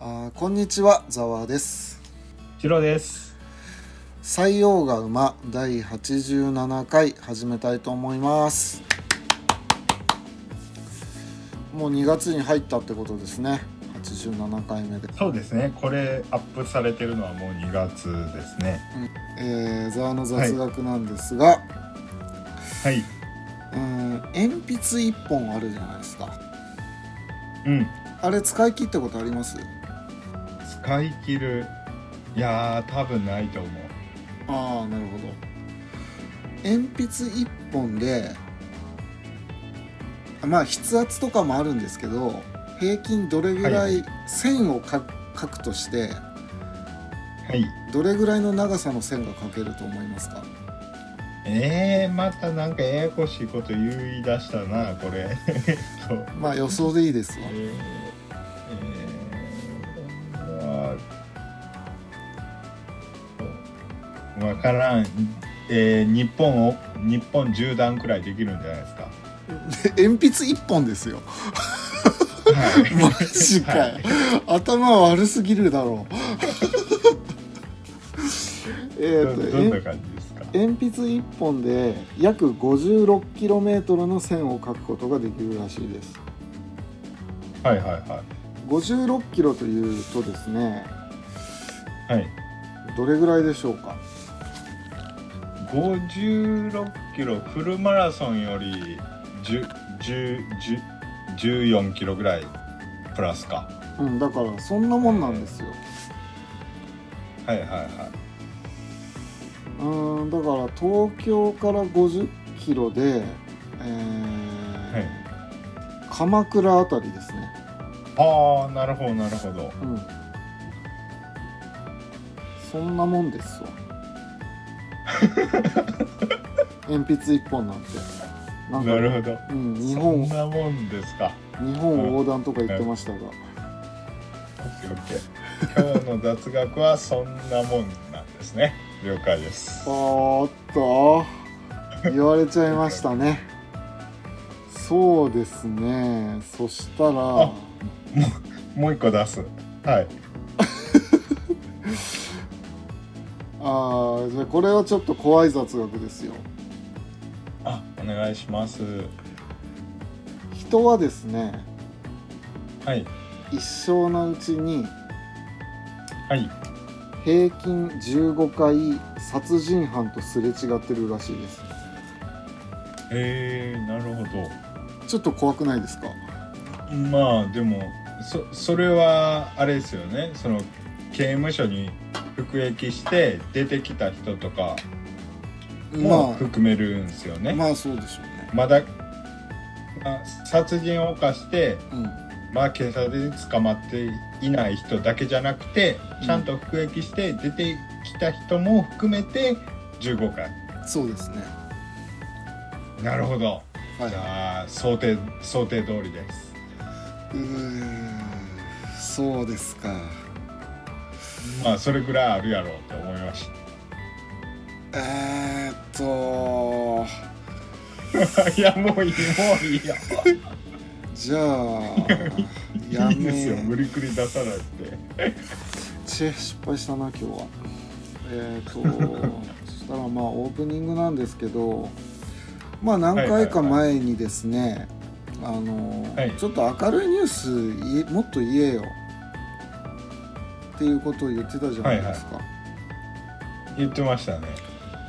あーこんにちはざわですチロです。採用が馬第87回始めたいと思いますもう2月に入ったってことですね87回目で、そうですね。これアップされてるのはもう2月ですね。えー、ざわの雑学なんですが、はい。うん鉛筆1本あるじゃないですかうん。あれ使い切ったことあります？使い切る。いやー、多分ないと思う。ああなるほど鉛筆1本でまあ筆圧とかもあるんですけど平均どれぐらはい線を書くとしてはい。どれぐらいの長さの線が書けると思いますか？えー、またなんかややこしいこと言い出したな、これ。まあ予想でいいですわえー、わわからん。えー、日本を日本縦断くらいできるんじゃないですか？鉛筆1本ですよはい。マジかよ頭悪すぎるだろう えどっとどんな感じですか？鉛筆1本で約 56km の線を書くことができるらしいですはいはいはい。56キロというとですねはい。どれぐらいでしょうか？56キロフルマラソンより10 10 10 14キロぐらいプラスか。うんだからそんなもんなんですよ。はいはいはうーんだから東京から50キロで、えーはい。鎌倉あたりですね。いああなるほどなるほど。うん。そんなもんですわ 鉛筆1本なんて。なんかなるほど。うん、日そ本んなもんですか。日本横断とか言ってましたが、オッケーオッケー。今日の雑学はそんなもんなんですね。了解です。おーっと言われちゃいましたね。そうですね。そしたら。もう一個出す。はいあーじゃあこれはちょっと怖い雑学ですよ。あお願いします。人はですねはい。一生のうちにはい。平均15回殺人犯とすれ違ってるらしいです。えー、なるほど。ちょっと怖くないですか？まあでもそそれはあれですよね。その刑務所に服役して出てきた人とかもま含めるんですよね、あまあそうでしょうね。まだ、まあ殺人を犯して、うん。まあ、警察に捕まっていない人だけじゃなくてうん。ちゃんと服役して出てきた人も含めて15回。そうですね。なるほど。はい。じゃあ想定想定通りです。うーんそうですかまあそれぐらいあるやろうと思いました。えー、っと。いやもういいもういいよ。じゃあやいいですよめ無理くり出さないで。ち失敗したな今日は。えー、っと そしたらまあオープニングなんですけどまあ何回か前にですね、あの、はい。ちょっと明るいニュースもっと言えよっていうことを言ってたじゃないですか、言ってましたね。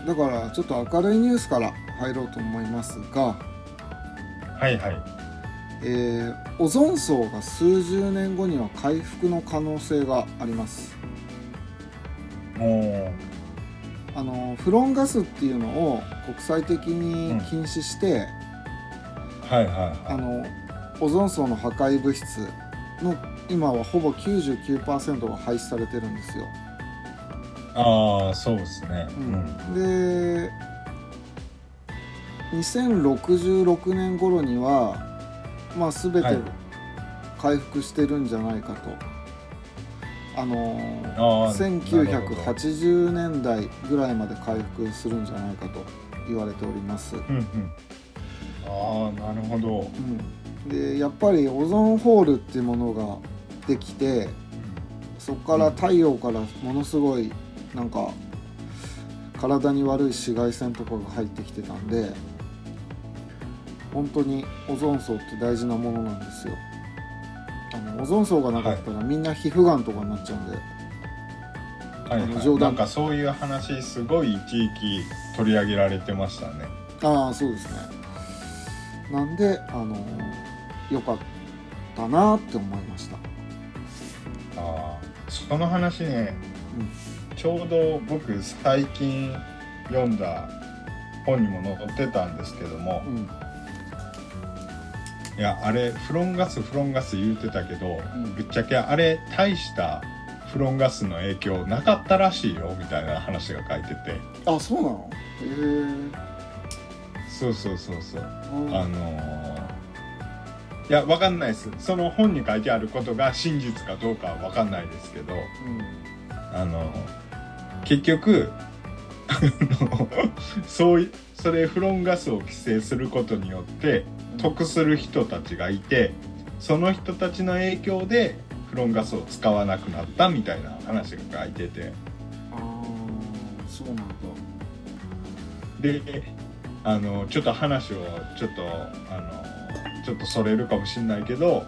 だからちょっと明るいニュースから入ろうと思いますが、はいはい。えーオゾン層が数十年後には回復の可能性があります。もあのフロンガスっていうのを国際的に禁止して、うはいはいはあのオゾン層の破壊物質の今はほぼ99%が廃止されてるんですよ、いああそうですね。うん。で2066年頃にはまあ全てはい。回復してるんじゃないかと、あのあー1980年代ぐらいまで回復するんじゃないかと言われております、うんうん。ああなるほど。うん、でやっぱりオゾンホールっていうものができてそこから太陽からものすごいなんか体に悪い紫外線とかが入ってきてたんで本当にオゾン層って大事なものなんですよ。あのオゾン層がなかったらみんな皮膚がんとかになっちゃうんで、はいはい、冗談。なんかそういう話すごい一時期取り上げられてましたね。ああそうですね。なんであのよかったなって思いましたその話ねうん。ちょうど僕最近読んだ本にも載ってたんですけどもうん。いやあれフロンガスフロンガス言うてたけど、ん。ぶっちゃけあれ大したフロンガスの影響なかったらしいよみたいな話が書いてて。あそうなの？へえそうそうそうそう。うん。あのーいやわかんないです。その本に書いてあることが真実かどうかはわかんないですけどあの結局 そういそれフロンガスを規制することによって得する人たちがいてその人たちの影響でフロンガスを使わなくなったみたいな話が書いてて。ああそうなんだ。であのちょっと話をちょっとあのちょっとそれるかもしれないけど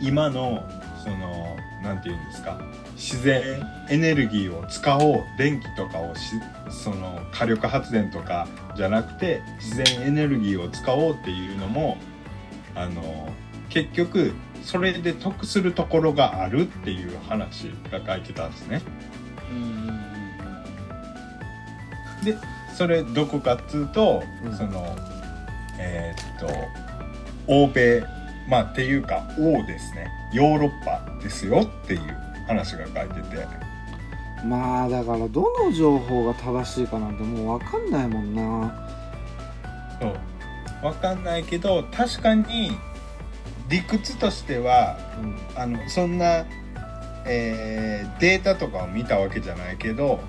今のそのなんて言うんですか？自然エネルギーを使おう電気とかをしその火力発電とかじゃなくて自然エネルギーを使おうっていうのもあの結局それで得するところがあるっていう話が書いてたんですね。うんうんうん。でそれどこかっつうと、うん。そのえーっと欧米まあっていうか欧ですね。ヨーロッパですよっていう話が書いてて。まあだからどの情報が正しいかなんてもう分かんないもんな。そうわかんないけど確かに理屈としてはうん。あのそんな、えーデータとかを見たわけじゃないけど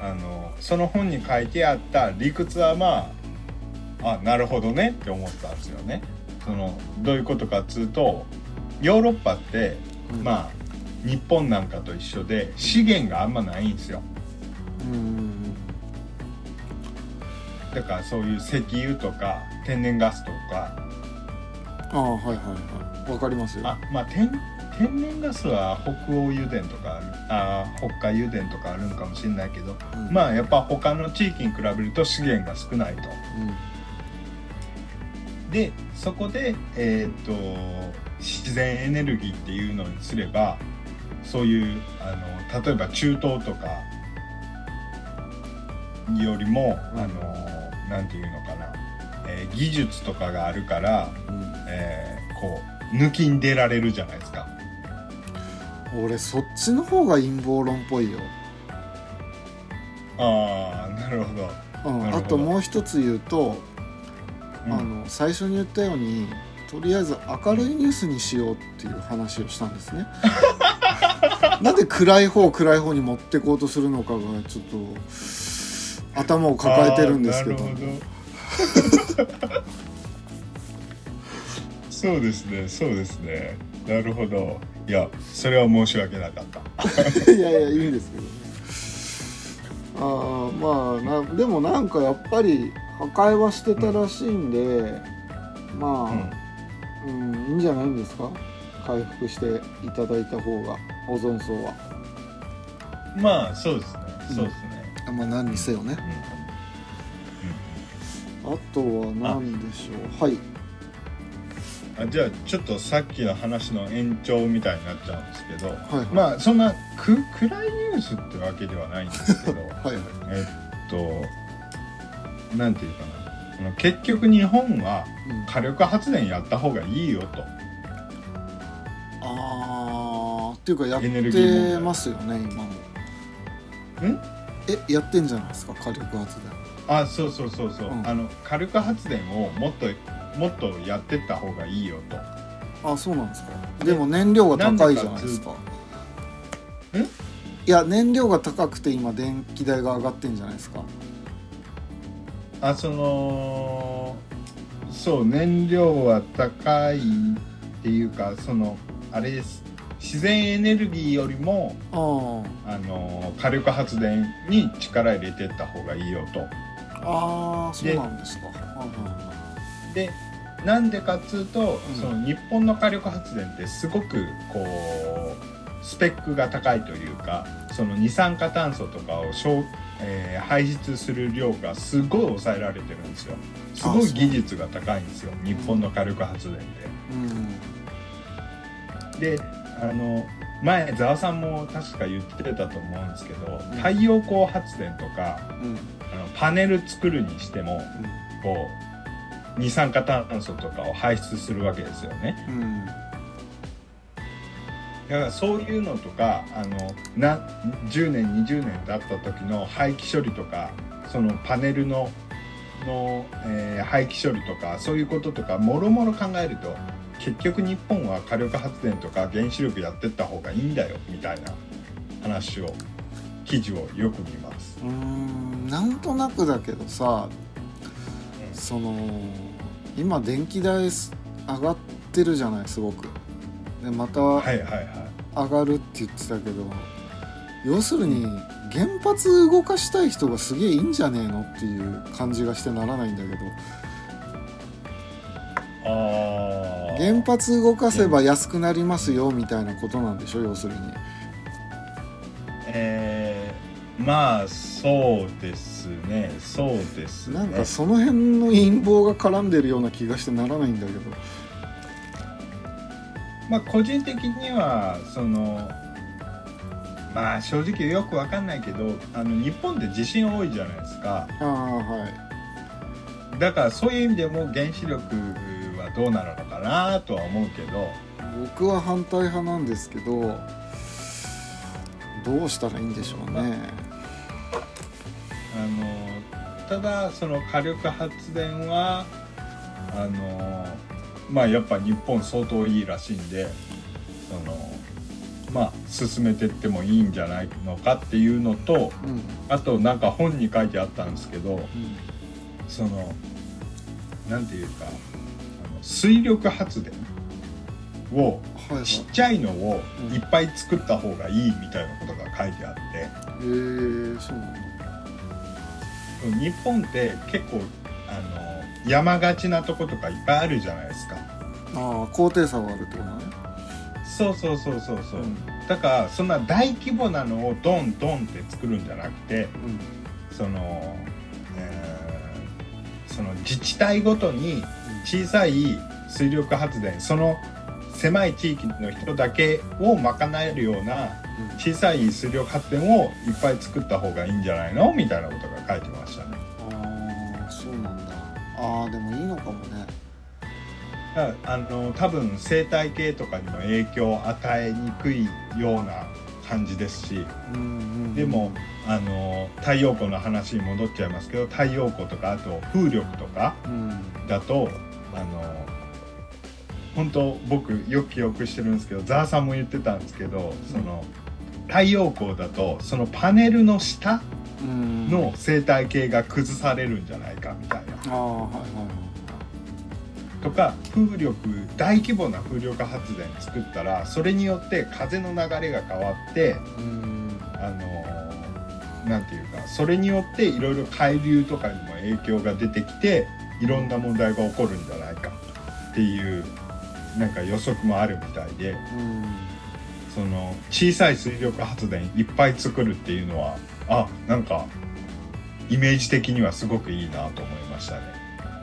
あのその本に書いてあった理屈はまああなるほどねって思ったんですよね。そのどういうことかっつうとヨーロッパってうん。まあ日本なんかと一緒で資源があんまないんですよ。だからそういう石油とか天然ガスとか。ああはいはいはい。分かりますよ。あまあ天天然ガスは北欧油田とかあ北海油田とかあるのかもしれないけど。うん。まあやっぱ他の地域に比べると資源が少ないと。うんでそこで、えー、と自然エネルギーっていうのにすればそういうあの例えば中東とかよりも、うん。あのなんていうのかな、えー技術とかがあるから、うん。えーこう抜きん出られるじゃないですか。俺そっちの方が陰謀論っぽいよ、ああなるほど。うん、あともう一つ言うと、うんあの最初に言ったようにとりあえず明るいニュースにしようっていう話をしたんですね。なんで暗い方暗い方に持ってこうとするのかがちょっと頭を抱えてるんですけど。ど。そうですねそうですね。なるほど。いやそれは申し訳なかった。いやいやいいんですけどね。ああまあなでもなんかやっぱり破壊はしてたらしいんで、まあ、うん。いいんじゃないんですか？回復していただいた方がオゾン層は。まあそうですね。うんそうですね、まあ何にせよね。うん。あとは何でしょう？はい。あじゃあちょっとさっきの話の延長みたいになっちゃうんですけどはいはい、まあそんなく暗いニュースってわけではないんですけど はいはい。えっとなんていうかな。あの結局日本はうん。火力発電やった方がいいよと。あーっていうかやって題ますよね今も。ん？えやってんじゃないですか火力発電。あそうそうそうそう、うん。あの火力発電をもっともっとやってった方がいいよと。あそうなんですか。でも燃料が高いじゃないですか。ん？いや燃料が高くて今電気代が上がってんじゃないですかあそのそう燃料は高いっていうかそのあれです。自然エネルギーよりもああの火力発電に力入れてった方がいいよと。ああそうなんですか。でなんでかっつうと、うん。その日本の火力発電ってすごくこうスペックが高いというかその二酸化炭素とかを消、えー排出する量がすごい抑えられてるんですよ。すごい技術が高いんですよ日本の火力発電って。うん。であの前ざわさんも確か言ってたと思うんですけど、ん。太陽光発電とかうん。あのパネル作るにしてもこう二酸化炭素とかを排出するわけですよね。だからそういうのとかあのな10年20年経った時の廃棄処理とかそのパネルのの、えー廃棄処理とかそういうこととかもろもろ考えると結局日本は火力発電とか原子力やってった方がいいんだよみたいな話を記事をよく見ます。うんなんとなくだけどさその今電気代上がってるじゃないすごくでまた。上がるって言ってたけど要するに原発動かしたい人がすげえいいんじゃねえのっていう感じがしてならないんだけど。原発動かせば安くなりますよみたいなことなんでしょ要するに。えーまあそうですね。そうですね。なんかその辺の陰謀が絡んでるような気がしてならないんだけどまあ個人的にはそのまあ正直よくわかんないけどあの日本って地震多いじゃないですか。ああはい。だからそういう意味でも原子力はどうなるのかなとは思うけど。僕は反対派なんですけどどうしたらいいんでしょうね。あのただその火力発電はあのまあやっぱ日本相当いいらしいんでそのまあ進めてってもいいんじゃないのかっていうのとうん。うんあとなんか本に書いてあったんですけどそのなんていうかあの水力発電をちっちゃいのをうん。いっぱい作った方がいいみたいなことが書いてあって。へえそうなんだ。日本って結構山がちなとことかいっぱいあるじゃないですか。ああ高低差があるってことね。そうそうそうそうそう、うん。だからそんな大規模なのをドンドンって作るんじゃなくてうん。その、えーその自治体ごとに小さい水力発電その狭い地域の人だけを賄えるようなうん。小さい水力発電をいっぱい作った方がいいんじゃないの？みたいなことが書いてましたね。ああでもいいのかもね。あの多分生態系とかにも影響を与えにくいような感じですしうんうんでもあの太陽光の話に戻っちゃいますけど太陽光とかあと風力とかうん。だとあの本当僕よく記憶してるんですけどザーさんも言ってたんですけどその太陽光だとそのパネルの下うんの生態系が崩されるんじゃないかみたいな。とか風力大規模な風力発電作ったらそれによって風の流れが変わってあのなんていうかそれによっていろいろ海流とかにも影響が出てきていろんな問題が起こるんじゃないかっていうなんか予測もあるみたいでうん。その小さい水力発電いっぱい作るっていうのはあなんかイメージ的にはすごくいいなと思いましたね。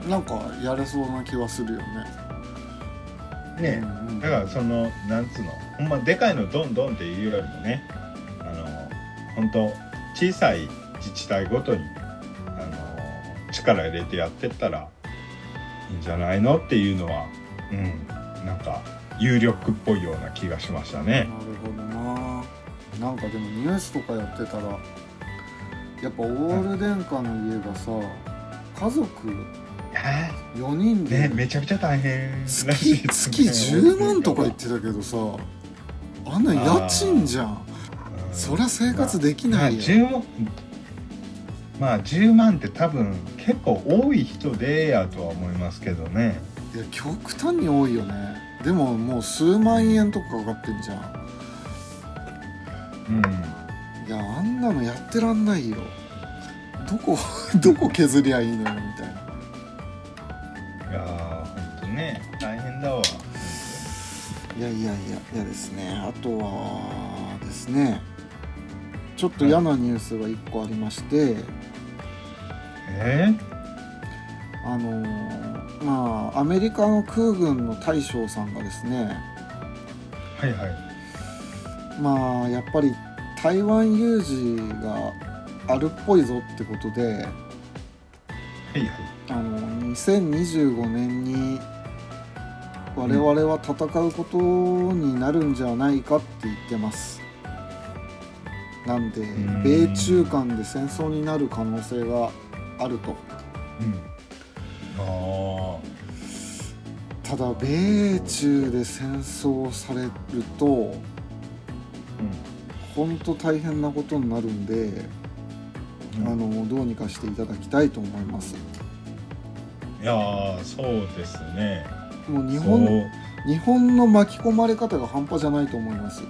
なんかやれそうな気はするよね。ね。うんうん。だからそのなんつうの？ほんまでかいのドンドンっていうよりもねあの本当小さい自治体ごとにあの力入れてやってったらいいんじゃないのっていうのはうんなんか有力っぽいような気がしましたね。なるほどな。なんかでもニュースとかやってたらやっぱオール電化の家がさ家族え4人ーねでめちゃくちゃ大変らしいね。月10万とか言ってたけどさあんな家賃じゃん。うん。そりゃ生活できまあないよ、10万まあ10万って多分結構多い人でやとは思いますけどね。いや極端に多いよね。でももう数万円とかかかってんじゃん。うんいやあんなのやってらんないよ。どこ どこ削りゃいいのよみたいな。いやーほんとね大変だわ。いやいやいやいやですね。あとはですねちょっと嫌なニュースが1個ありまして、え？あのーまあアメリカの空軍の大将さんがですねー、はいはい。まあやっぱり台湾有事があるっぽいぞってことではいはい。あの2025年に我々は戦うことになるんじゃないかって言ってます。なんでん。米中間で戦争になる可能性があると。うん。あただ米中で戦争されるとーうん本当大変なことになるんで、うん。あのどうにかしていただきたいと思います。いやーそうですね。もう日本日本の巻き込まれ方が半端じゃないと思います。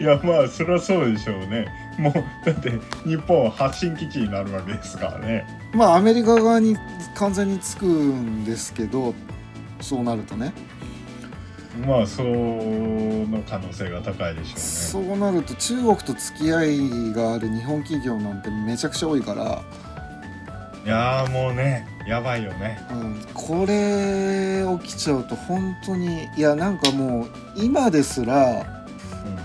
いやまあそりゃそうでしょうね。もうだって日本は発信基地になるわけですからね。まあアメリカ側に完全につくんですけどそうなるとねまあその可能性が高いでしょそうなると中国と付き合いがある日本企業なんてめちゃくちゃ多いから、うねいやーもうねやばいよね。うん、これ起きちゃうと本当にいやなんかもう今ですら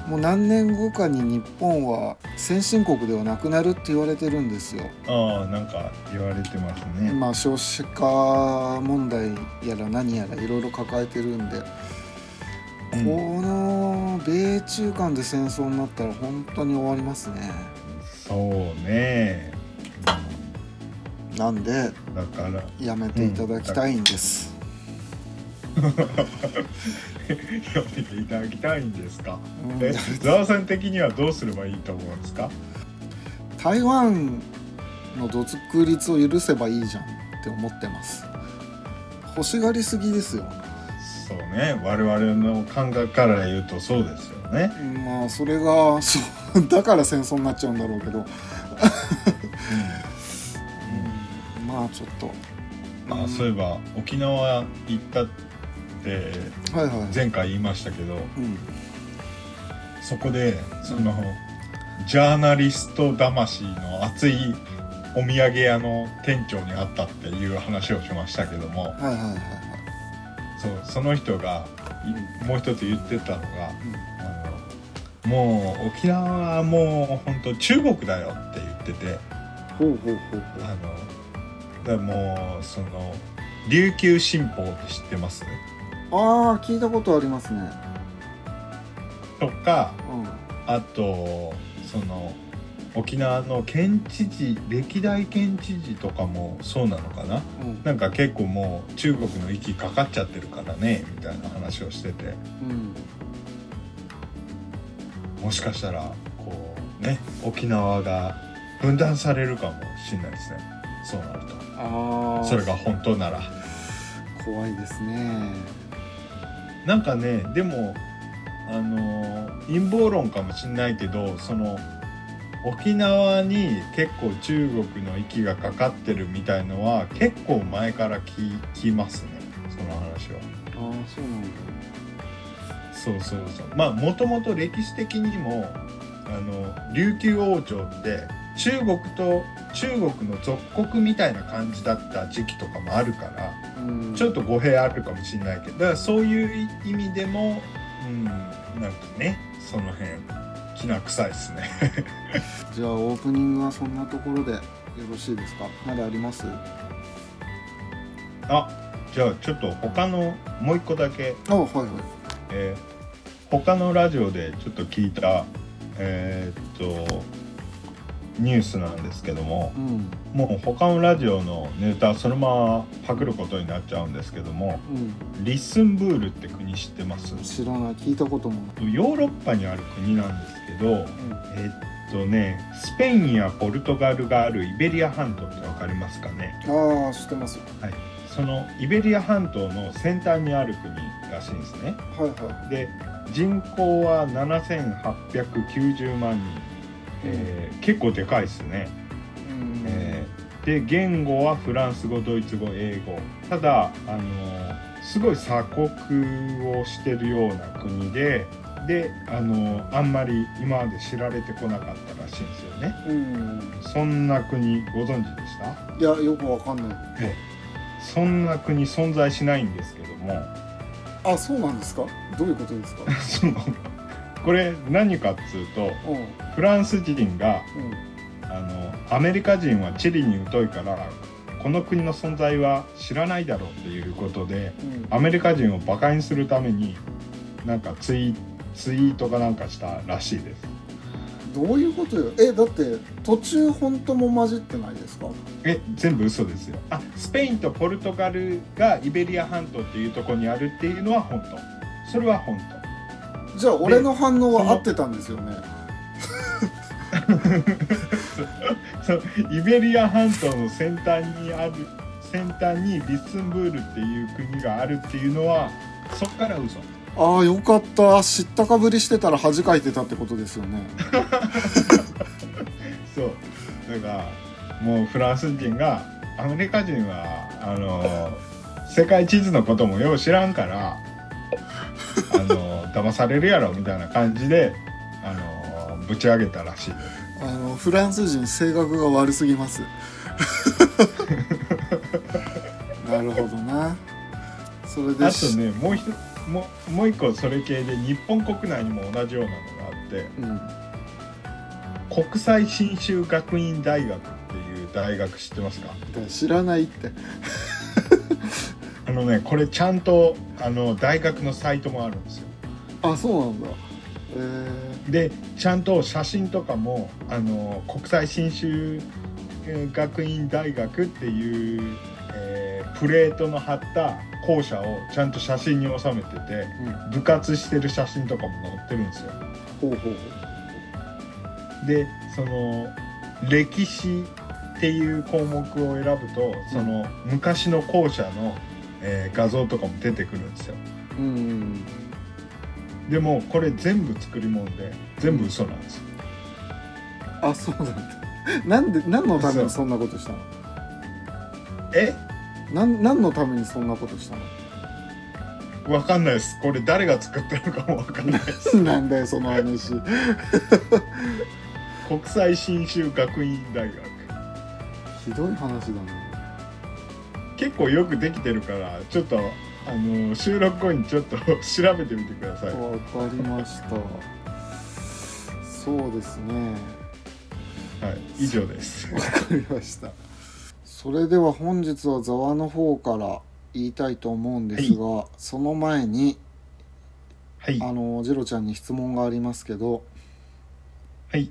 もう何年後かに日本は先進国ではなくなるって言われてるんですよ。ああなんか言われてますね、まあ少子化問題やら何やらいろいろ抱えてるんで、うんこの米中間で戦争になったら本当に終わりますね。そうねなんでだからやめていただきたいんです。やめていただきたいんですか？うんえザワさん的にはどうすればいいと思うんですか？台湾の独立を許せばいいじゃんって思ってます。欲しがりすぎですよ。そうね我々の感覚から言うとそうですよね、まあそれが そうだから戦争になっちゃうんだろうけど、まあちょっと。あそういえば沖縄行ったってはいはい。前回言いましたけどうん。そこでそのジャーナリスト魂の熱いお土産屋の店長に会ったっていう話をしましたけどもはいはいはいはい。そうその人がいもう一つ言ってたのがあのもう沖縄はもう本当中国だよって言っててほうほうほうほう。あのだからもうその琉球新報って知ってます？ああ聞いたことありますね。とかうん。あとその沖縄の県知事歴代県知事とかもそうなのかな？うん。なんか結構もう中国の息かかっちゃってるからねみたいな話をしててうん。もしかしたらこうね沖縄が分断されるかもしれないですねそうなると。それが本当なら怖いですね。なんかねでもあの陰謀論かもしれないけどその沖縄に結構中国の息がかかってるみたいのは結構前から聞聞きますねその話は。ああそうなんだ。そうそうそうまあもともと歴史的にもあの琉球王朝って中国と中国の属国みたいな感じだった時期とかもあるからうん。ちょっと語弊あるかもしれないけどだからそういう意味でもうんなんかねその辺きな臭いですね じゃあオープニングはそんなところでよろしいですか？まだあります？あじゃあちょっと他のもう一個だけあはいはい。えー他のラジオでちょっと聞いたえーっとニュースなんですけどもうん。もう他のラジオのネタそのままパクることになっちゃうんですけどもうん。リッスンブールって国知ってます？知らない。聞いたことも。ない。ヨーロッパにある国なんですけどえっとねスペインやポルトガルがあるイベリア半島ってわかりますかね？ああ知ってます。そのイベリア半島の先端にある国らしいんですね。はいはで人口は7890万人、えー結構でかいですね、うん。えーで言語はフランス語ドイツ語英語。ただあのすごい鎖国をしてるような国でであのあんまり今まで知られてこなかったらしいんですよね。うん。そんな国ご存知でした？いやよくわかんない。そんな国存在しないんですけども。あそうなんですか？どういうことですか？そ のこれ何かっつうとフランス人があのアメリカ人は地理に疎いからこの国の存在は知らないだろうっていうことでうん。アメリカ人をバカにするためになんかツイツイートかなんかしたらしいです。どういうことよ？えだって途中本当も混じってないですか？え全部嘘ですよ。あスペインとポルトガルがイベリア半島っていうところにあるっていうのは本当。それは本じゃあ俺の反応は合ってたんですよね。イベリア半島の先端にある先端にリッスンブールっていう国があるっていうのはそっから嘘。ああよかった。知ったかぶりしてたら恥かいてたってことですよね。そう。だからもうフランス人がアメリカ人はあの世界地図のこともよう知らんからあの騙されるやろみたいな感じであのぶち上げたらしい。あのフランス人性格が悪すぎます。なるほどな。それであとねもう一つもうもう一個それ系で日本国内にも同じようなのがあってうん。国際信州学院大学っていう大学知ってますか？知らないって。あのねこれちゃんとあの大学のサイトもあるんですよあそうなんだ。えでちゃんと写真とかもあの国際信州えー学院大学っていう、えープレートの貼った校舎をちゃんと写真に収めててーうん、部活してる写真とかも載ってるんですよ。ほうほうでその歴史っていう項目を選ぶとその昔の校舎の、えー画像とかも出てくるんですよ。うんうんでもこれ全部作り物で全部嘘なんですよ。あそうなんだ。なんで何のためにそんなことしたの？え？なん何のためにそんなことしたの？わかんないです。これ誰が作ったのかもわかんないです。なんだよその話。国際信州学院大学。ひどい話だな。結構よくできてるからちょっとあの収録後にちょっと 調べてみてください。わかりました。そうですね。はい以上です。わかりました。それでは本日はざわの方から言いたいと思うんですが、その前にはい。あのジロちゃんに質問がありますけどはい。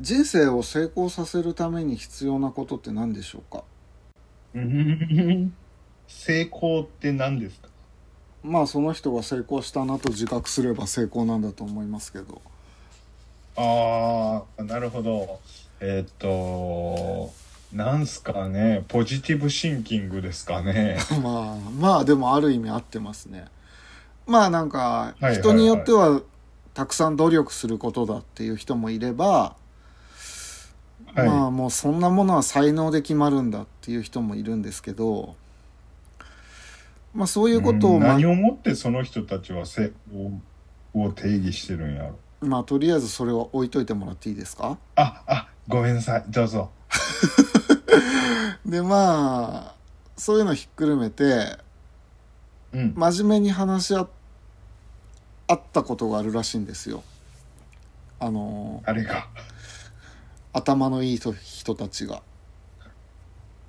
人生を成功させるために必要なことって何でしょうか？うん成功って何ですか？まあその人が成功したなと自覚すれば成功なんだと思いますけど。ああなるほど。えーっとなんすかね？ポジティブシンキングですかね？まあまあでもある意味合ってますね。まあなんか人によってはたくさん努力することだっていう人もいれば、はい、まあもうそんなものは才能で決まるんだっていう人もいるんですけどまあそういうことを、うんま何をもってその人たちは成功を定義してるんやろ。まあとりあえずそれを置いといてもらっていいですか？ああごめんなさい。どうぞ。でまあそういうのひっくるめてうん。真面目に話し合あったことがあるらしいんですよ。あのあれが。頭のいい人人たちが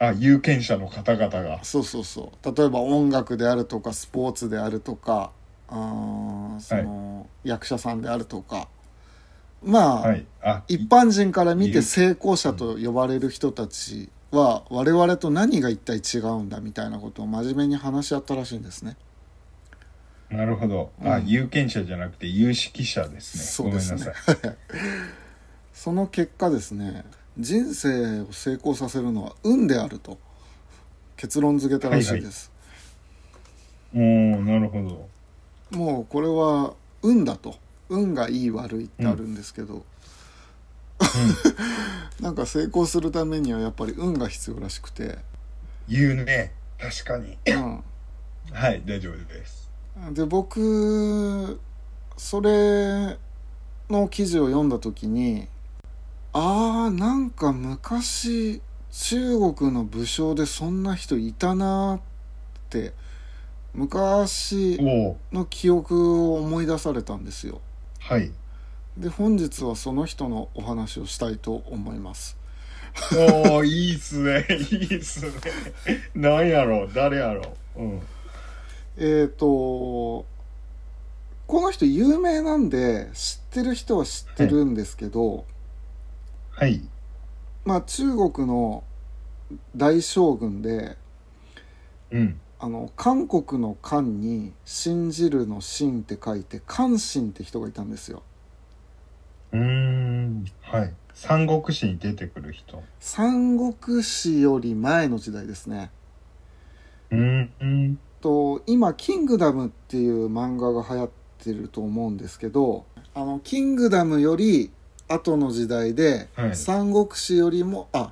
あ有権者の方々が。そうそうそう。例えば音楽であるとかスポーツであるとかあーその、役者さんであるとか。まあ、はい。あ一般人から見て成功者と呼ばれる人たちは我々と何が一体違うんだみたいなことを真面目に話し合ったらしいんですね。なるほど。あ、うん。有権者じゃなくて有識者ですね。そうですね。ごめんなさい。その結果ですね人生を成功させるのは運であると結論付けたらしいです、おーなるほど。もうこれは運だと。運がいい悪いってあるんですけど、なんか成功するためにはやっぱり運が必要らしくて、言うね。確かに。うん、はい大丈夫です。で僕それの記事を読んだ時にあーなんか昔中国の武将でそんな人いたなって昔の記憶を思い出されたんですよ。はい。で本日はその人のお話をしたいと思います。おおいいっすね。いいっすね。なんやろう？誰やろう？うん。えっ、とこの人有名なんで知ってる人は知ってるんですけど、はい。まあ中国の大将軍でうん。あの韓国の漢に信じるの信って書いて韓信って人がいたんですよ。うーん。はい。三国志に出てくる人。三国志より前の時代ですね。うんうん。と今「キングダム」っていう漫画が流行ってると思うんですけどあの「キングダム」より後の時代で、はい。三国志よりもあ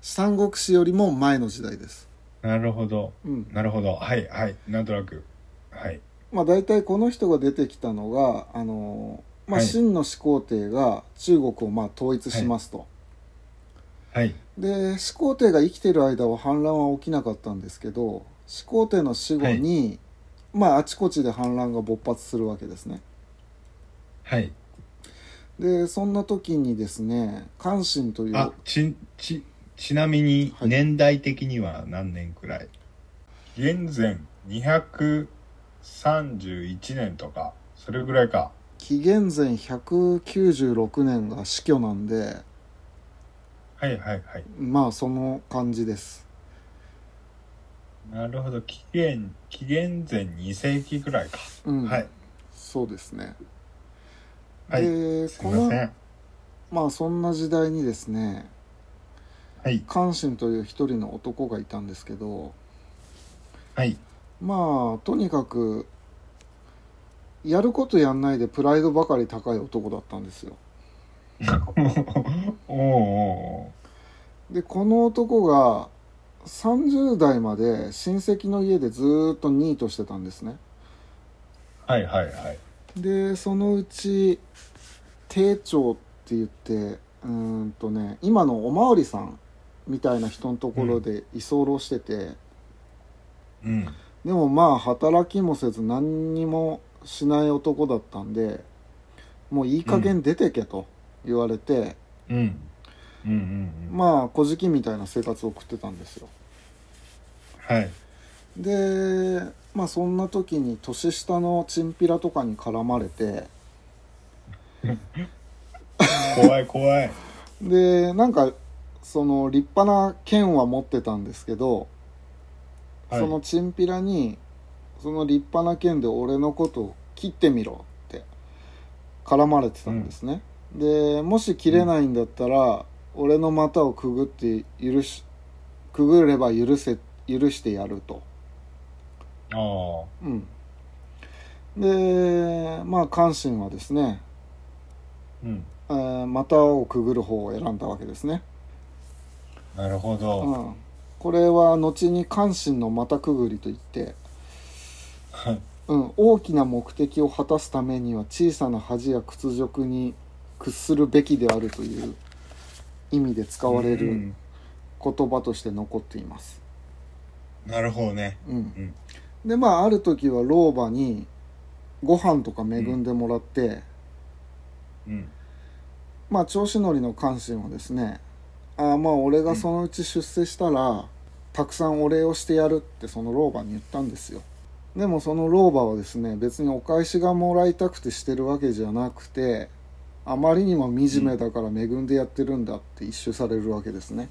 三国志よりも前の時代です。なるほど。うん。なるほど。はいはい。なんとなく。はい。まあ大体この人が出てきたのがあのまあはい。秦の始皇帝が中国をまあ統一しますと、はい。で始皇帝が生きてる間は反乱は起きなかったんですけど始皇帝の死後に、まああちこちで反乱が勃発するわけですね。はいでそんな時にですね関心というあちちちなみにはい。年代的には何年くらい、現前231年とかそれぐらいか。紀元前196年が死去なんではいはいはい。まあその感じです。なるほど。紀元紀元前2世紀ぐらいか、うん、はい。そうですねはい。ですこのいません。まあそんな時代にですねはい。関心という一人の男がいたんですけどはい。まあとにかくやることやんないでプライドばかり高い男だったんですよ。おうおうでこの男が30代まで親戚の家でずーっとニートしてたんですね。はいはいはいでそのうち丁長って言ってうーんとね今のおまわりさんみたいな人のところで居候してて、うん。でもまあ働きもせず何にもしない男だったんでもういい加減出てけと言われて、うん。うん。まあ小じみたいな生活を送ってたんですよ。はい。でまあそんな時に年下のチンピラとかに絡まれて。怖い怖い。でなんかその立派な剣は持ってたんですけど、はい。そのチンピラにその立派な剣で俺のことを切ってみろって絡まれてたんですね、でもし切れないんだったら、俺の股をくぐって許しくぐれば許せ許してやるとああ。うん。でまあ関心はですね、うん。えー股をくぐる方を選んだわけですね。なるほうど、ん、これは後に関心の股くぐりといって、はい。うん、大きな目的を果たすためには小さな恥や屈辱に屈するべきであるという意味で使われるうん。言葉として残っています。なるほどね。うん。うんでまあある時は老婆にご飯とか恵んでもらって、うん。まあ調子乗りの関心はですねああまあ俺がそのうち出世したら、たくさんお礼をしてやるってその老婆に言ったんですよ。でもその老婆はですね別にお返しがもらいたくてしてるわけじゃなくてあまりにも惨めだから恵んでやってるんだって一周されるわけですね。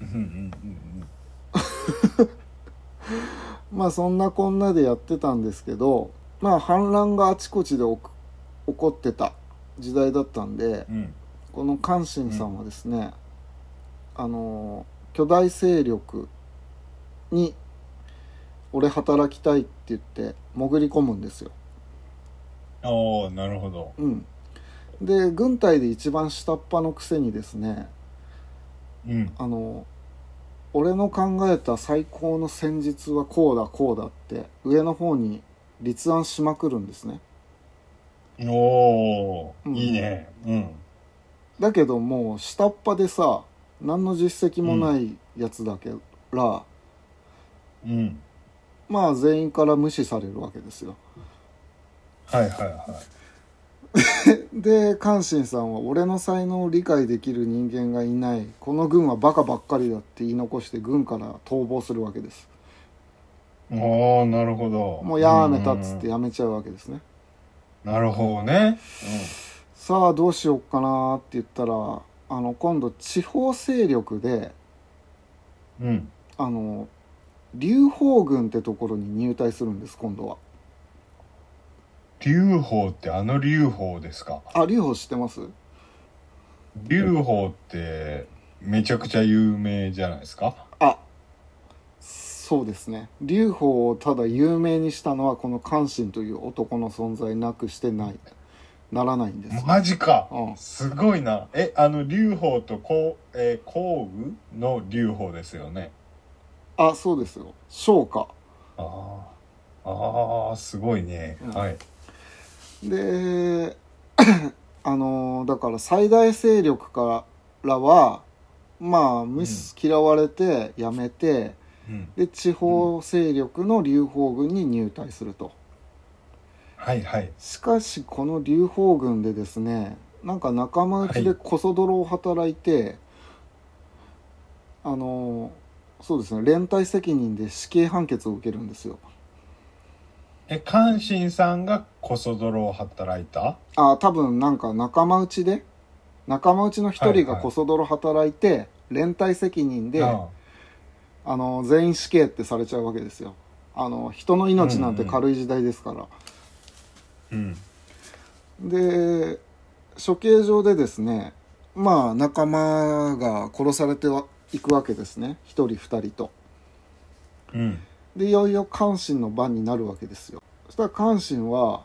うんうんうん まあそんなこんなでやってたんですけどまあ反乱があちこちで起こってた時代だったんでうん。うんこの関心さんはですね、あの巨大勢力に俺働きたいって言って潜り込むんですよ。ああなるほど。うん。で軍隊で一番下っ端のくせにですねうん。あの俺の考えた最高の戦術はこうだこうだって上の方に立案しまくるんですね。おお、うん。いいね。うん。だけどもう下っ端でさ何の実績もないやつだから、うん。まあ全員から無視されるわけですよ。はいはいは で関心さんは俺の才能を理解できる人間がいない。この軍はバカばっかりだって言い残して軍から逃亡するわけです。いああなるほど。もうやめたっつってうんやめちゃうわけですね。なるほどね。さあどうしようかなって言ったらあの今度地方勢力でうん、うん、あの劉邦軍ってところに入隊するんです今度は劉邦ってあの劉邦ですか？あ劉邦知ってます？劉邦ってめちゃくちゃ有名じゃないですか？あそうですね。劉邦をただ有名にしたのはこの関心という男の存在なくしてない。ならないんです。マジか。うん。すごいな。えあの劉邦とこう、えー、項羽の劉邦ですよね？あそうですよ。昇華。ああああすごいね、うん。はいで あのだから最大勢力からはまあ無視嫌われて辞めて、うん。で地方勢力の劉邦軍に入隊すると。はいはい。しかしこの劉邦軍でですねなんか仲間内でこそ泥を働いて、あのそうですね連帯責任で死刑判決を受けるんですよえ関心さんがこそ泥を働いた？あ多分なんか仲間内で？仲間内の一人がこそ泥働いて、連帯責任で、ああ。の全員死刑ってされちゃうわけですよ。あの人の命なんて軽い時代ですから、うん。で処刑場でですねまあ仲間が殺されてはいくわけですね。一人二人と。うんでいよいよ関心の番になるわけですよ。そしたら関心は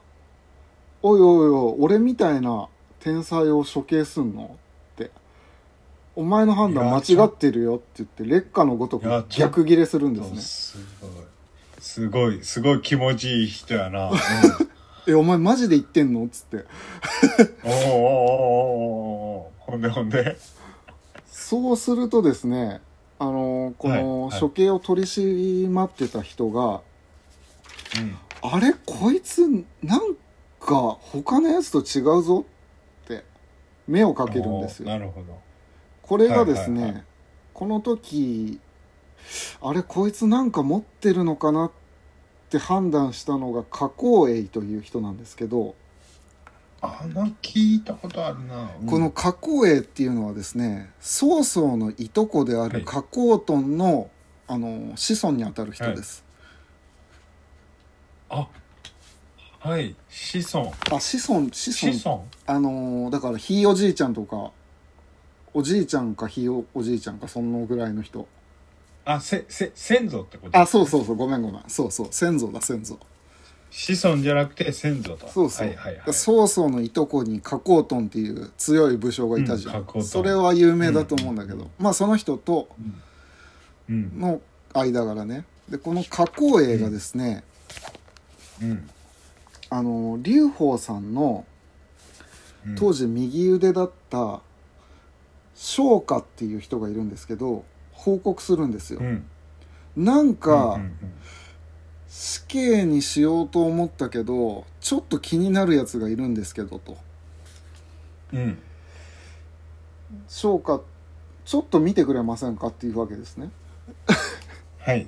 「おいおいおい俺みたいな天才を処刑すんの?」って「お前の判断間違ってるよ」って言って劣化のごとく逆ギレするんですね。すごい。すごいすごい気持ちいい人やな、うん「えお前マジで言ってんの?」っつって。おーおーおーおーほんでほんで？そうするとですねあのこの処刑を取り締まってた人がうん「あれ？こいつなんか他のやつと違うぞ」って目をかけるんですよ。なるほど。これがですね、はいはいはこの時あれこいつなんか持ってるのかなって判断したのが花工栄という人なんですけど、あなんか聞いたことあるな、うん。この花工栄っていうのはですね曹操のいとこであはい。る花工トンの,、あの子孫にあたる人です、あはい。子孫。あ子孫子孫。子孫？あのだからひいおじいちゃんとかおじいちゃんかひいおじいちゃんかそのぐらいの人。あせせ先祖ってこと？あそうそうそう。ごめんごめん。そうそう。先祖だ先祖子孫じゃなくて先祖と。そうそう、はいはいはい。曹操のいとこに花工トンっていう強い武将がいたじゃん、うんそれは有名だと思うんだけど、まあその人とうん。の間柄ね。でこの花工栄がですね、うん。あの劉邦さんのうん。当時右腕だった昇華っていう人がいるんですけど報告するんですよ、うん。なんか、うんうん死刑にしようと思ったけどちょっと気になるやつがいるんですけどと。うん。うん昇華ちょっと見てくれませんかっていうわけですね。はい。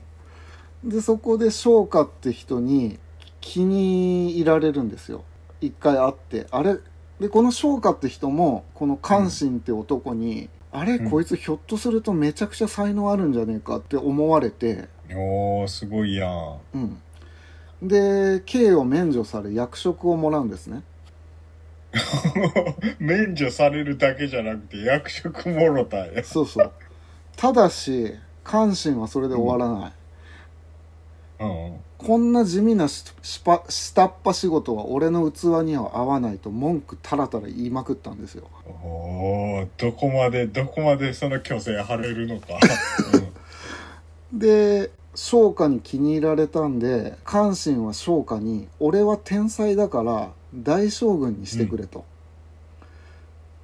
でそこで昇華って人に気に入られるんですよ。一回会って。あれ？でこの昇華って人もこの関心って男に、あれ？うんこいつひょっとするとめちゃくちゃ才能あるんじゃねえかって思われておーすごいやん。うん。で刑を免除され役職をもらうんですね。免除されるだけじゃなくて役職もろたんや。そうそう。ただし関心はそれで終わらない、うんこんな地味なししぱ下っ端仕事は俺の器には合わないと文句たらたら言いまくったんですよ。おーどこまでどこまでその虚勢張れるのか、で昇華に気に入られたんで関心は昇華に「俺は天才だから大将軍にしてくれ」と、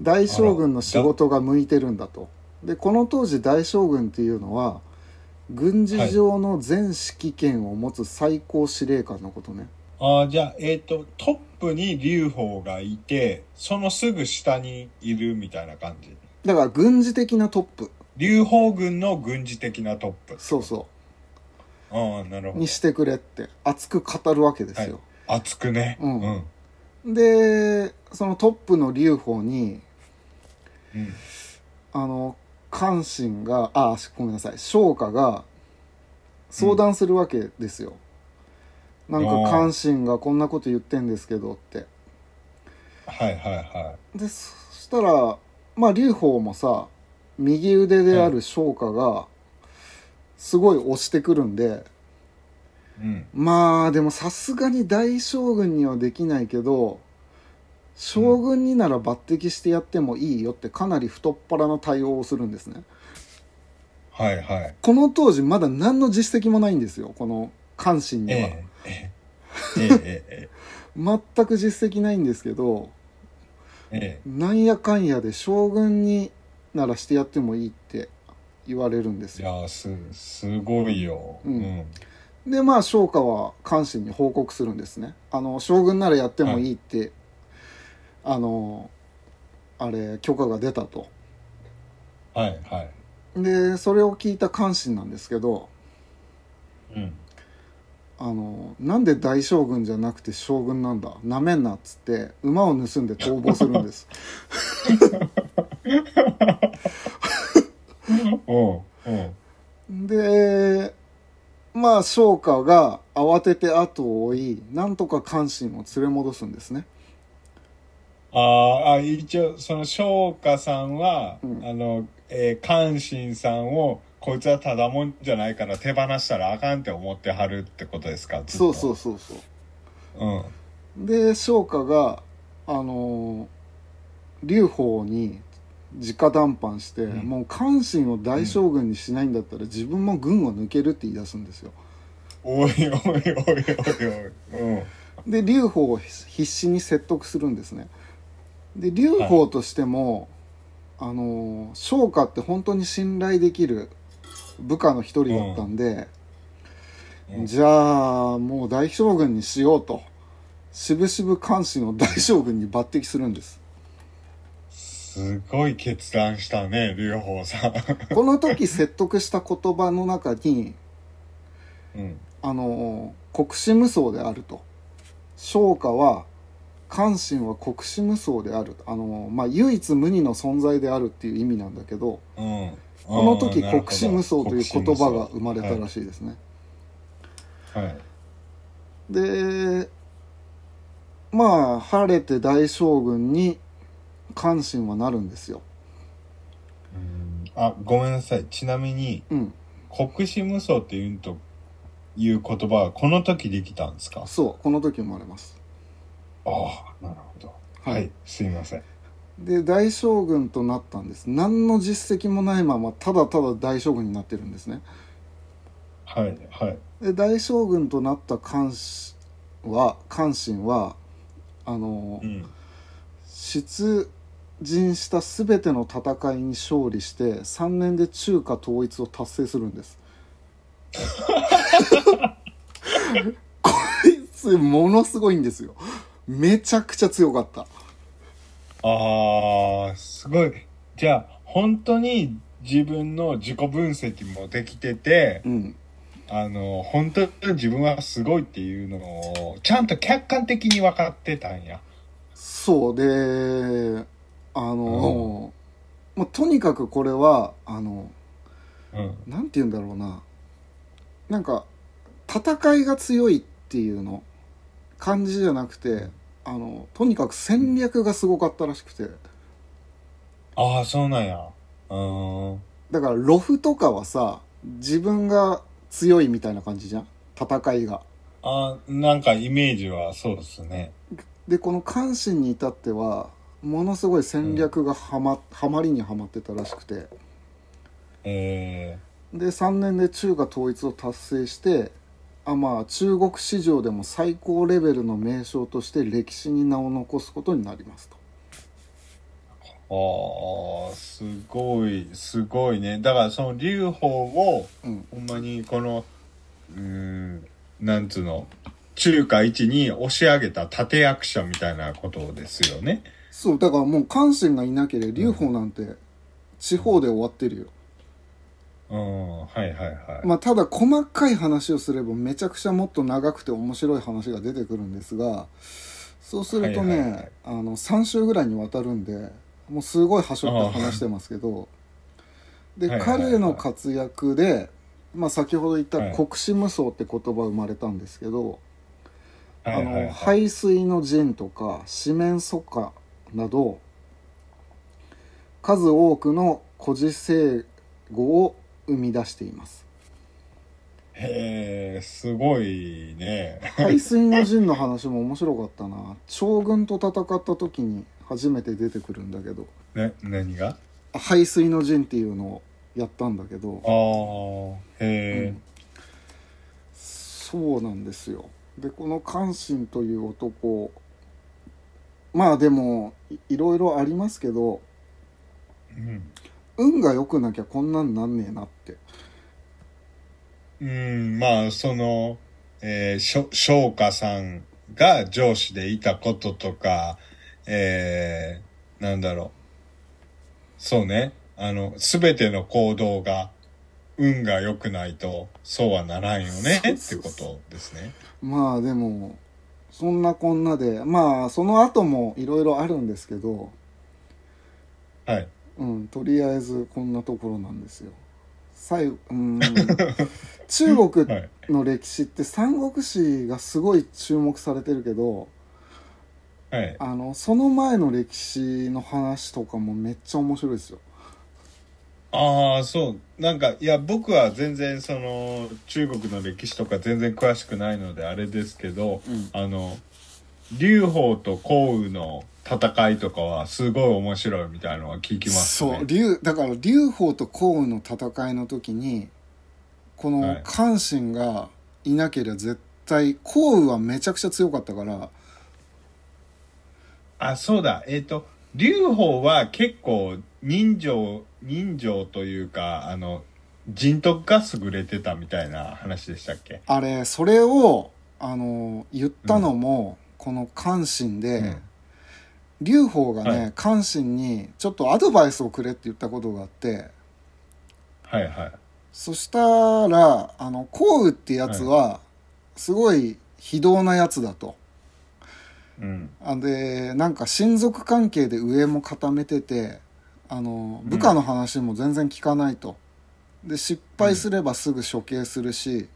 大将軍の仕事が向いてるんだと。でこの当時大将軍っていうのは軍事上の全指揮権を持つ最高司令官のことね、ああじゃあえっ、とトップに劉邦がいてそのすぐ下にいるみたいな感じ。だから軍事的なトップ劉邦軍の軍事的なトップ。そうそああなるほど。うにしてくれって熱く語るわけですよ、熱くね。うん。うん。でそのトップの劉邦にうん。あの関心があごめんなさい。昇華が相談するわけですよ、なんかあー関心がこんなこと言ってんですけどって。はいはいはでそしたらまあ劉邦もさ右腕である昇華がすごい押してくるんで、いうん。まあでもさすがに大将軍にはできないけど将軍になら抜擢してやってもいいよってかなり太っ腹な対応をするんですね。はいはい。この当時まだ何の実績もないんですよこの関心には、えええええええ。全く実績ないんですけどええ。なんやかんやで将軍にならしてやってもいいって言われるんですいよやすすごいよ。うん。でまあ昇華は関心に報告するんですね。あの将軍ならやってもいいって、あのあれ許可が出たと。はいはい。でそれを聞いた関心なんですけどうん。あのなんで大将軍じゃなくて将軍なんだ？なめんなっつって馬を盗んで逃亡するんです うんうん。でまあ昇華が慌てて後を追いなんとか関心を連れ戻すんですね。あーあ一応その翔華さんは、うん。あの、えー、関心さんをこいつはただもんじゃないから手放したらあかんって思ってはるってことですかそうそうそうそう。うん。で昇華があの劉邦に直談判して、うん。もう関心を大将軍にしないんだったら自分も軍を抜けるって言い出すんですよ。おいおいおいおいおい。うん。で劉邦を必死に説得するんですね。で劉邦としても、あの昇華って本当に信頼できる部下の一人だったんで、うん。じゃあもう大将軍にしようと渋々関心を大将軍に抜擢するんですすごい決断したね劉邦さん。この時説得した言葉の中にうん。あの国士無双であると。昇華は関心は国士無双であるあの、まあ、唯一無二の存在であるっていう意味なんだけどうん。この時国士無双という言葉が生まれたらししいですね、い、はい。はい。でまあ晴れて大将軍に関心はなるんですよ。うん。あごめんなさい。ちなみにうん。国士無双っていうという言葉はこの時できたんですか？そうこの時生まれます。ああなるほど。はい。はい、すいません。で大将軍となったんです。何の実績もないままただただ大将軍になってるんですね。はいはい。で大将軍となった関心は関心はあの、うん。出陣した全ての戦いに勝利して3年で中華統一を達成するんです。こいつものすごいんですよ。めちゃくちゃ強かった。ああすごい。じゃあ本当に自分の自己分析もできててうん。あの本当に自分はすごいっていうのをちゃんと客観的に分かってたんや。そうであの、もう。とにかくこれはあのうん。なんて言うんだろうな。なんか戦いが強いっていうの感じじゃなくてあのとにかく戦略がすごかったらしくて。ああそうなんや。うーん。だからロフとかはさ自分が強いみたいな感じじゃん？戦いが。あなんかイメージはそうですね。でこの関心に至ってはものすごい戦略がはま,、はまりにはまってたらしくて。えで3年で中華統一を達成してあまあ中国史上でも最高レベルの名将として歴史に名を残すことになりますと。ー、ああすごいすごいね。だからその劉邦をうん、ほんまにこのうーんなんつうの中華一に押し上げた立役者みたいなことですよねそうだからもう関心がいなければ劉邦なんて地方で終わってるよ。うんはいはいはい、まあただ細かい話をすればめちゃくちゃもっと長くて面白い話が出てくるんですがそうするとね、はいはいはい。あの3週ぐらいにわたるんでもうすごいはしょって話してますけどで、はいはいはい。彼の活躍で、まあ、先ほど言ったはい。国士無双って言葉生まれたんですけど、はいはいはい。あの排水の陣とか四面楚歌など数多くの古事成語を生み出しています。へえすごいね。排水の陣の話も面白かったな。将軍と戦った時に初めて出てくるんだけど。ね何が？排水の陣っていうのをやったんだけど、ああへえ、うん。そうなんですよ。でこの関心という男まあでもいいろいろありますけどうん運が良くなきゃこんなんなんねえなってうん、まあ、その、えー、しょ、翔歌さんが上司でいたこととか、えー、なんだろう。そうね。あの、すべての行動が、運が良くないと、そうはならんよね、ってことですね。まあでもそんなこんなでまあその後もいろいろあるんですけどはい。うん、とりあえずこんなところなんですよ。最後、うん、中国はい。の歴史って三国志がすごい注目されてるけど、はい。あの、その前の歴史の話とかもめっちゃ面白いですよ。ああ、そう。なんか、いや、僕は全然、その、中国の歴史とか全然詳しくないので、あれですけど、うん。あの、劉邦と項羽の戦いとかはすごい面白いみたいなのは聞きますね。そう、劉、だから劉邦と項羽の戦いの時に、このはい関心がいなければ絶対、項羽はめちゃくちゃ強かったから、あ、そうだ。えっ、と、劉邦は結構人情、人情というか、あの、人徳が優れてたみたいな話でしたっけ？あれ、それを、あの、言ったのも、この関心で、うん劉邦がね、はい関心にちょっとアドバイスをくれって言ったことがあってはいはい。そしたらあの項羽ってやつはすごい非道なやつだと。うん。あでなんか親族関係で上も固めててあの部下の話も全然聞かないと。で失敗すればすぐ処刑するし、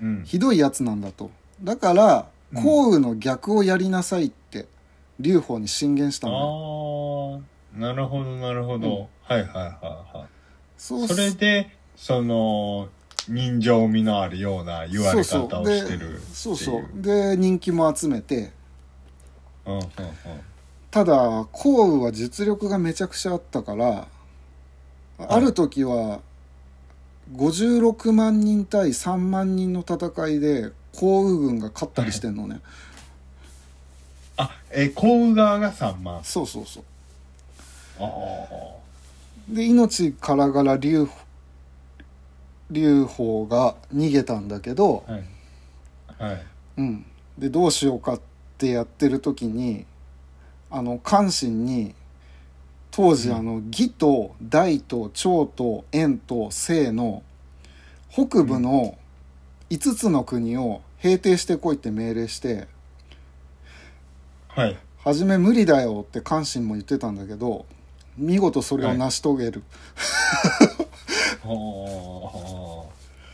うん。ひどいやつなんだと。だからうん項羽の逆をやりなさいって劉邦に進言したのよ。ああ、なるほどなるほど。はいはいはいはい。それで、その、人情味のあるような言われ方をしてる。そうそうで人気も集めてうんうんうん。ただ項羽は実力がめちゃくちゃあったから、ある時は56万人対3万人の戦いで項羽軍が勝ったりしてんのね、あ、え、幸運側が3万。そうそうそうああ。で命からがら劉劉邦が逃げたんだけど、はい。はい。うん、でどうしようかってやってる時にあの関心に当時、うんあの義と大と長と燕と西の北部の5つの国を平定してこいって命令してはい。初め無理だよって関心も言ってたんだけど見事それを成し遂げる、ああ。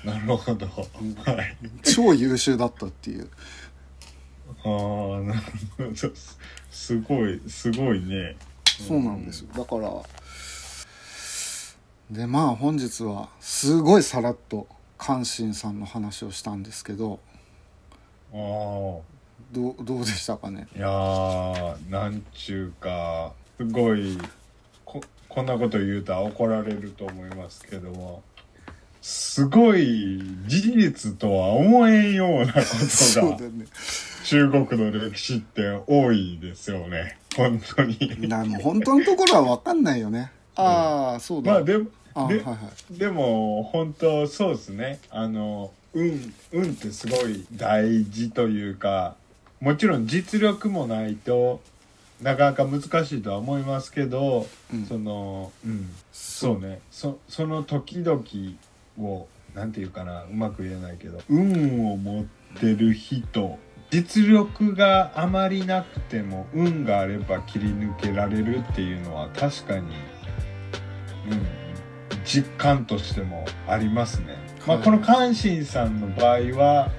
なるほど。はい。超優秀だったっていうああ、なるほど。すすごい、すごいね。そうなんですよだからでまあ本日はすごいさらっと関心さんの話をしたんですけどああどうどうでしたかね？いやーなんちゅうかすごいここんなこと言うと怒られると思いますけどもすごい事実とは思えんようなことがね。中国の歴史って多いですよね。本当に。だもう本当のところは分かんないよね。ああそうだ、まあでもであはいはい。でも本当そうですね。あの運運ってすごい大事というかもちろん実力もないとなかなか難しいとは思いますけど、うん。そのうん。そうね。そその時々をなんていうかなうまく言えないけど運を持ってる人実力があまりなくても運があれば切り抜けられるっていうのは確かに、うん、実感としてもありますね。まあ、はいこの関心さんの場合は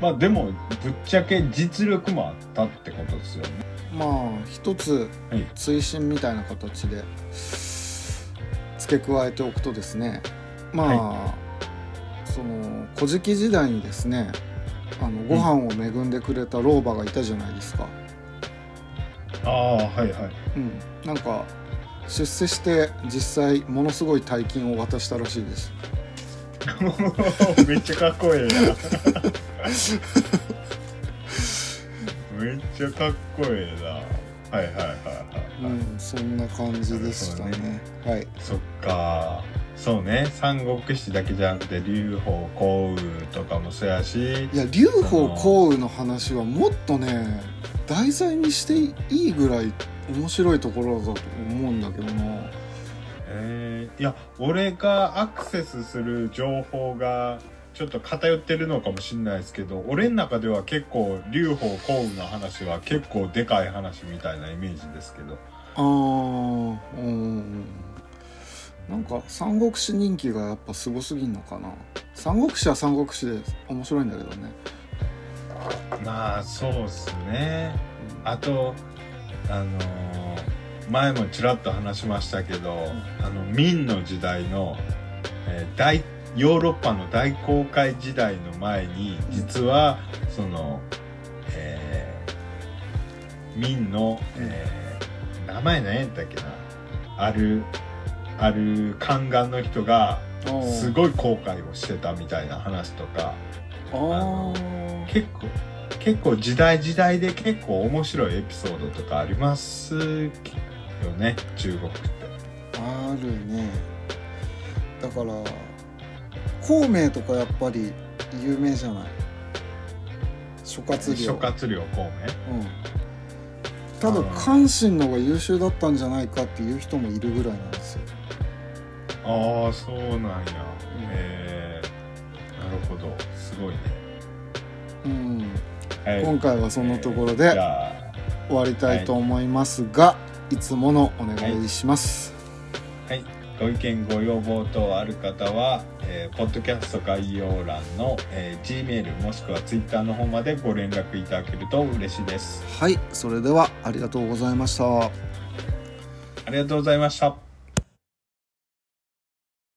まあでもぶっちゃけ実力もあったってことですよね。まあ一つはい追伸みたいな形で付け加えておくとですねまあ、その「古事記」時代にですねあのご飯を恵んでくれた老婆がいたじゃないですか。ああはいはい。うん、なんか出世して実際ものすごい大金を渡したらしいです。めっちゃかっこええな。めっちゃかっこええな。はいはいはいはい、はいうん、そんな感じでしたね。はい。そっか。そうね。三国志だけじゃなくて、劉邦、項羽とかもそうやし。いや劉邦項羽の話はもっとね題材にしていいぐらい面白いところだと思うんだけどな。えーいや、俺がアクセスする情報がちょっと偏ってるのかもしれないですけど、俺の中では結構、劉邦、項羽の話は結構でかい話みたいなイメージですけど。あーうんなんか三国志人気がやっぱすごすぎんのかな。三国志は三国志で面白いんだけどね。まあ、そうっすね。あと、あのー前もちらっと話しましたけど、あの明の時代の、えー大ヨーロッパの大航海時代の前に実はその、えー明の、えー名前何やったっけな。あるある宦官の人がうん。すごい後悔をしてたみたいな話とか。結構結構時代時代で結構面白いエピソードとかありますよね中国って。あるね。だから孔明とかやっぱり有名じゃない？諸葛亮。諸葛亮孔明？うん。ただ関心の方が優秀だったんじゃないかっていう人もいるぐらいなんですよああそうなんや、へえなるほど。すごいね、うん。はい。今回はそのところじで終わりたいと思いますが、い、つものお願いします、はい。ご意見ご要望等ある方は、えーポッドキャスト概要欄の、えー Gmail もしくは Twitter の方までご連絡いただけると嬉しいです。はい。それではありがとうございました。ありがとうございました